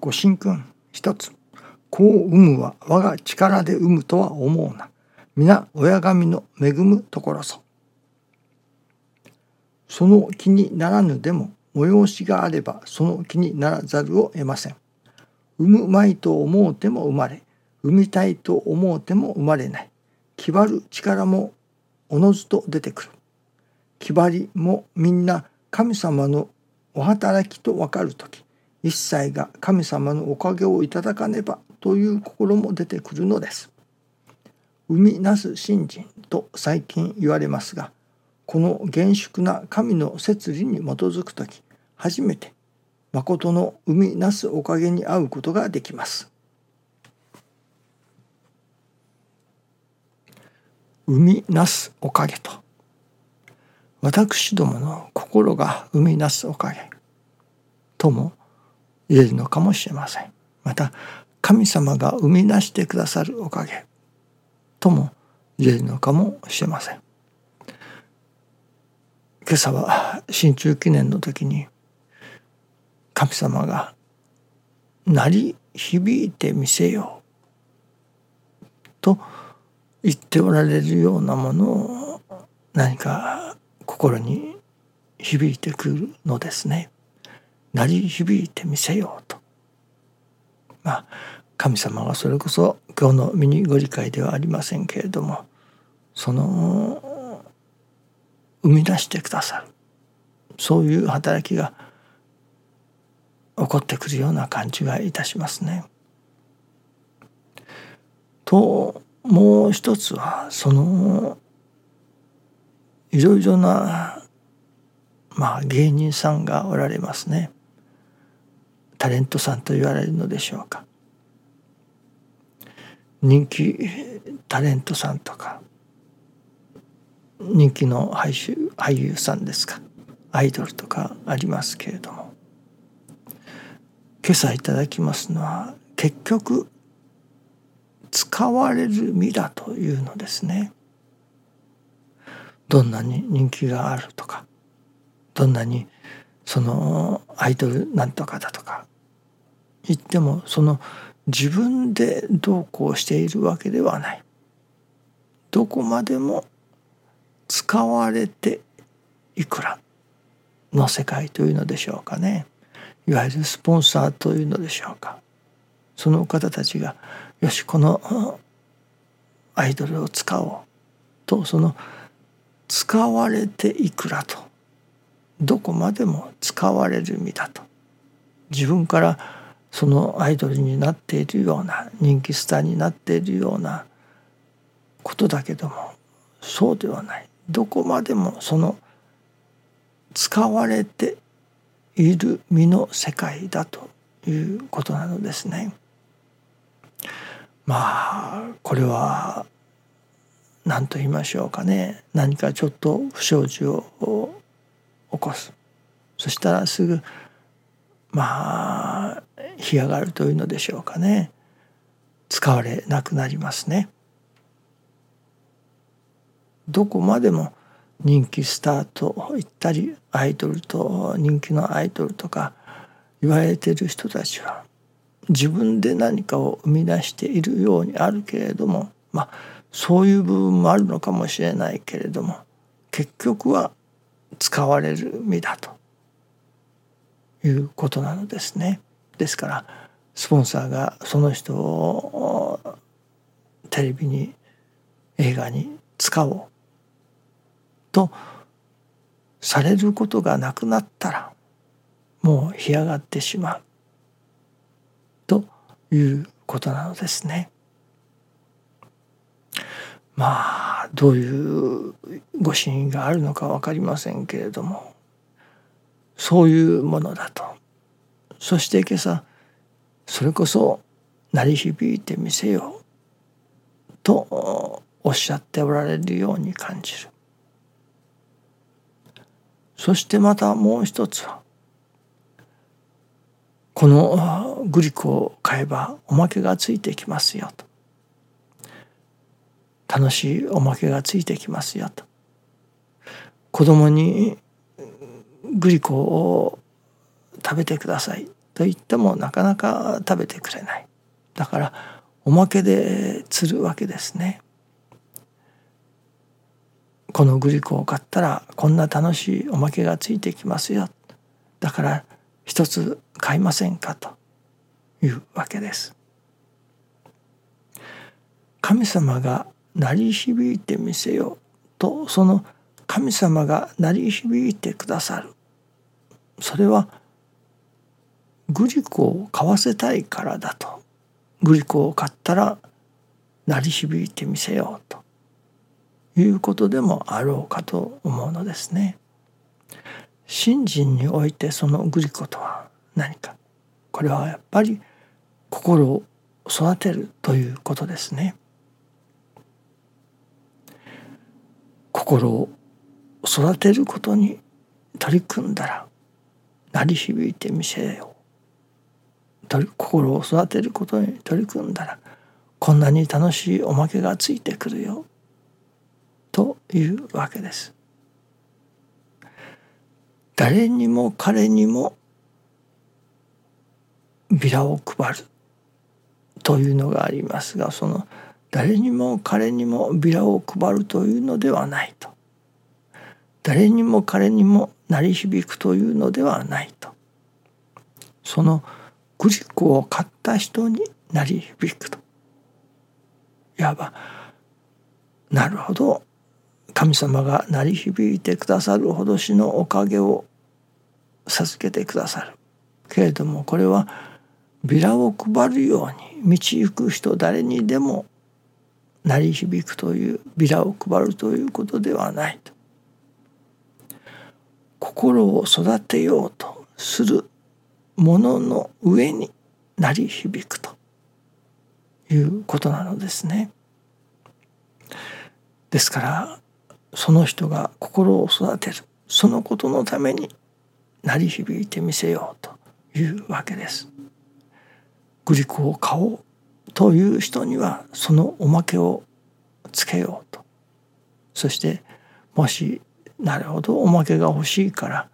ご神君一つ子を産むは我が力で産むとは思うな。皆親神の恵むところぞ。その気にならぬでも催しがあればその気にならざるを得ません。産むまいと思うても生まれ産みたいと思うても生まれない。気張る力もおのずと出てくる。気張りもみんな神様のお働きと分かる時一切が神様のおかげをいただかねばという心も出てくるのです。生みなす信心と最近言われますがこの厳粛な神の摂理に基づく時初めて誠の生みなすおかげに会うことができます。生みなすおかげと私どもの心が生みなすおかげとも言えるのかもしれません。また神様が生み出してくださるおかげとも言えるのかもしれません。今朝は新中記念の時に神様が鳴り響いてみせようと言っておられるようなものを何か心に響いてくるのですね。鳴り響いてみせようと。まあ神様はそれこそ今日のミニご理解ではありませんけれどもその生み出してくださるそういう働きが起こってくるような感じがいたしますね。ともう一つはそのいろいろなまあ芸人さんがおられますね。タレントさんと言われるのでしょうか。人気タレントさんとか人気の俳優俳優さんですかアイドルとかありますけれども今朝いただきますのは結局使われる身だというのですね。どんなに人気があるとかどんなにそのアイドルなんとかだとか言ってもその自分でどうこうしているわけではない。どこまでも使われていくらの世界というのでしょうかね。いわゆるスポンサーというのでしょうか。その方たちがよしこのアイドルを使おうとその使われていくらとどこまでも使われる身だと。自分からそのアイドルになっているような人気スターになっているようなことだけどもそうではない。どこまでもその使われている身の世界だということなのですね。まあこれは何と言いましょうかね。何かちょっと不祥事を起こすそしたらすぐまあ干上がるというのでしょうかね使われなくなりますね。どこまでも人気スターと言ったりアイドルと人気のアイドルとか言われてる人たちは自分で何かを生み出しているようにあるけれどもまあそういう部分もあるのかもしれないけれども結局は使われる身だということなのですね。ですからスポンサーがその人をテレビに映画に使おうとされることがなくなったらもう干上がってしまうということなのですね。まあどういうご真意があるのか分かりませんけれどもそういうものだと。そして今朝それこそ鳴り響いてみせようとおっしゃっておられるように感じる。そしてまたもう一つはこのグリコを買えばおまけがついてきますよと。楽しいおまけがついてきますよと子供にグリコを食べてくださいと言ってもなかなか食べてくれないだからおまけで釣るわけですね。このグリコを買ったらこんな楽しいおまけがついてきますよだから一つ買いませんかというわけです。神様が鳴り響いてみせよとその神様が鳴り響いてくださるそれはグリコを買わせたいからだとグリコを買ったら鳴り響いてみせようということでもあろうかと思うのですね。信心においてそのグリコとは何かこれはやっぱり心を育てるということですね。心を育てることに取り組んだら鳴り響いてみせよ心を育てることに取り組んだらこんなに楽しいおまけがついてくるよというわけです。誰にも彼にもビラを配るというのがありますがその誰にも彼にもビラを配るというのではないと。誰にも彼にも鳴り響くというのではないと。そのグリコを買った人に鳴り響くと。いわばなるほど神様が鳴り響いてくださるほどしのおかげを授けてくださる。けれどもこれはビラを配るように導く人誰にでも鳴り響くというビラを配るということではないと心を育てようとするものの上に鳴り響くということなのですね。ですからその人が心を育てるそのことのために鳴り響いてみせようというわけです。グリコを買おうという人にはそのおまけをつけようと。そしてもしなるほどおまけが欲しいから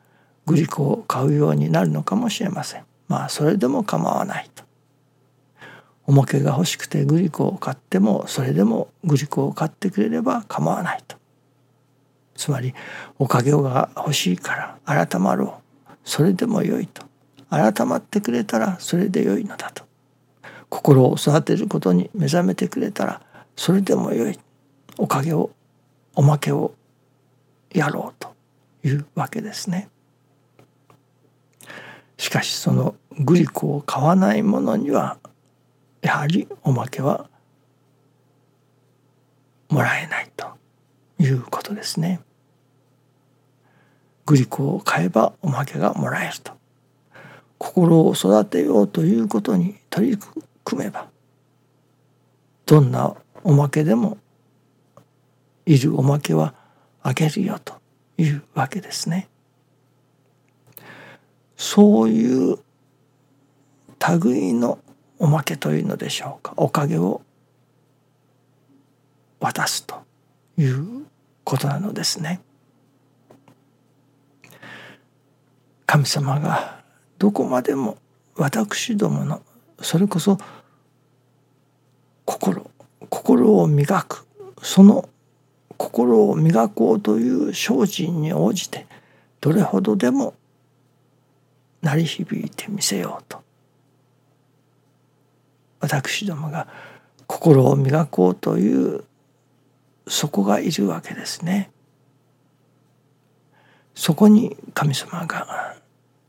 グリコを買うようになるのかもしれません。まあそれでも構わないと。おまけが欲しくてグリコを買ってもそれでもグリコを買ってくれれば構わないと。つまりおかげが欲しいから改まろう。それでもよいと。改まってくれたらそれでよいのだと。心を育てることに目覚めてくれたらそれでもよいおかげをおまけをやろうというわけですね。しかしそのグリコを買わないものにはやはりおまけはもらえないということですね。グリコを買えばおまけがもらえると。心を育てようということに取り組む組めばどんなおまけでもいるおまけはあげるよというわけですね。そういう類のおまけというのでしょうかおかげを渡すということなのですね。神様がどこまでも私どものそれこそ心心を磨くその心を磨こうという精進に応じてどれほどでも鳴り響いてみせようと私どもが心を磨こうというそこがいるわけですね。そこに神様が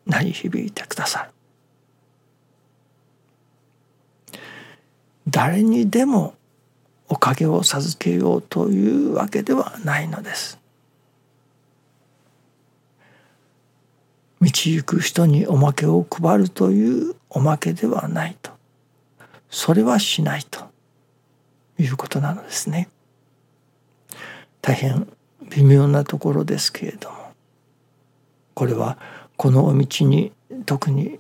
鳴り響いてくださる。誰にでもおかげを授けようというわけではないのです。道行く人におまけを配るというおまけではないとそれはしないということなのですね。大変微妙なところですけれどもこれはこのお道に特に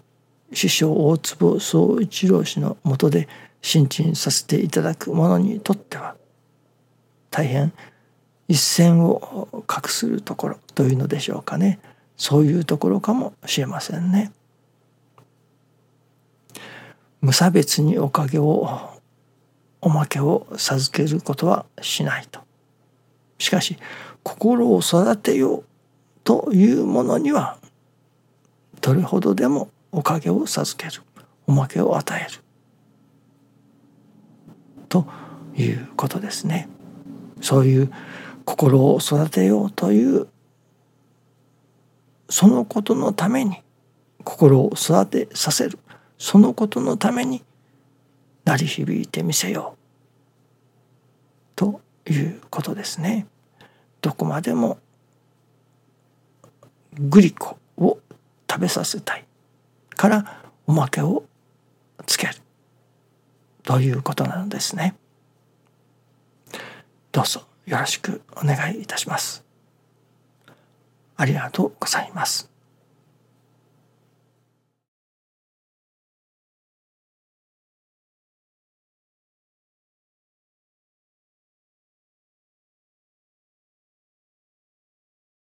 師匠大坪宗一郎氏のもとで新陳させていただく者にとっては大変一線を画するところというのでしょうかねそういうところかもしれませんね。無差別におかげをおまけを授けることはしないと。しかし心を育てようというものにはどれほどでもおかげを授けるおまけを与えるということですね。そういう心を育てようというそのことのために心を育てさせるそのことのために鳴り響いてみせようということですね。どこまでもグリコを食べさせたいからおまけをつけるということなのですね。どうぞよろしくお願いいたします。ありがとうございます。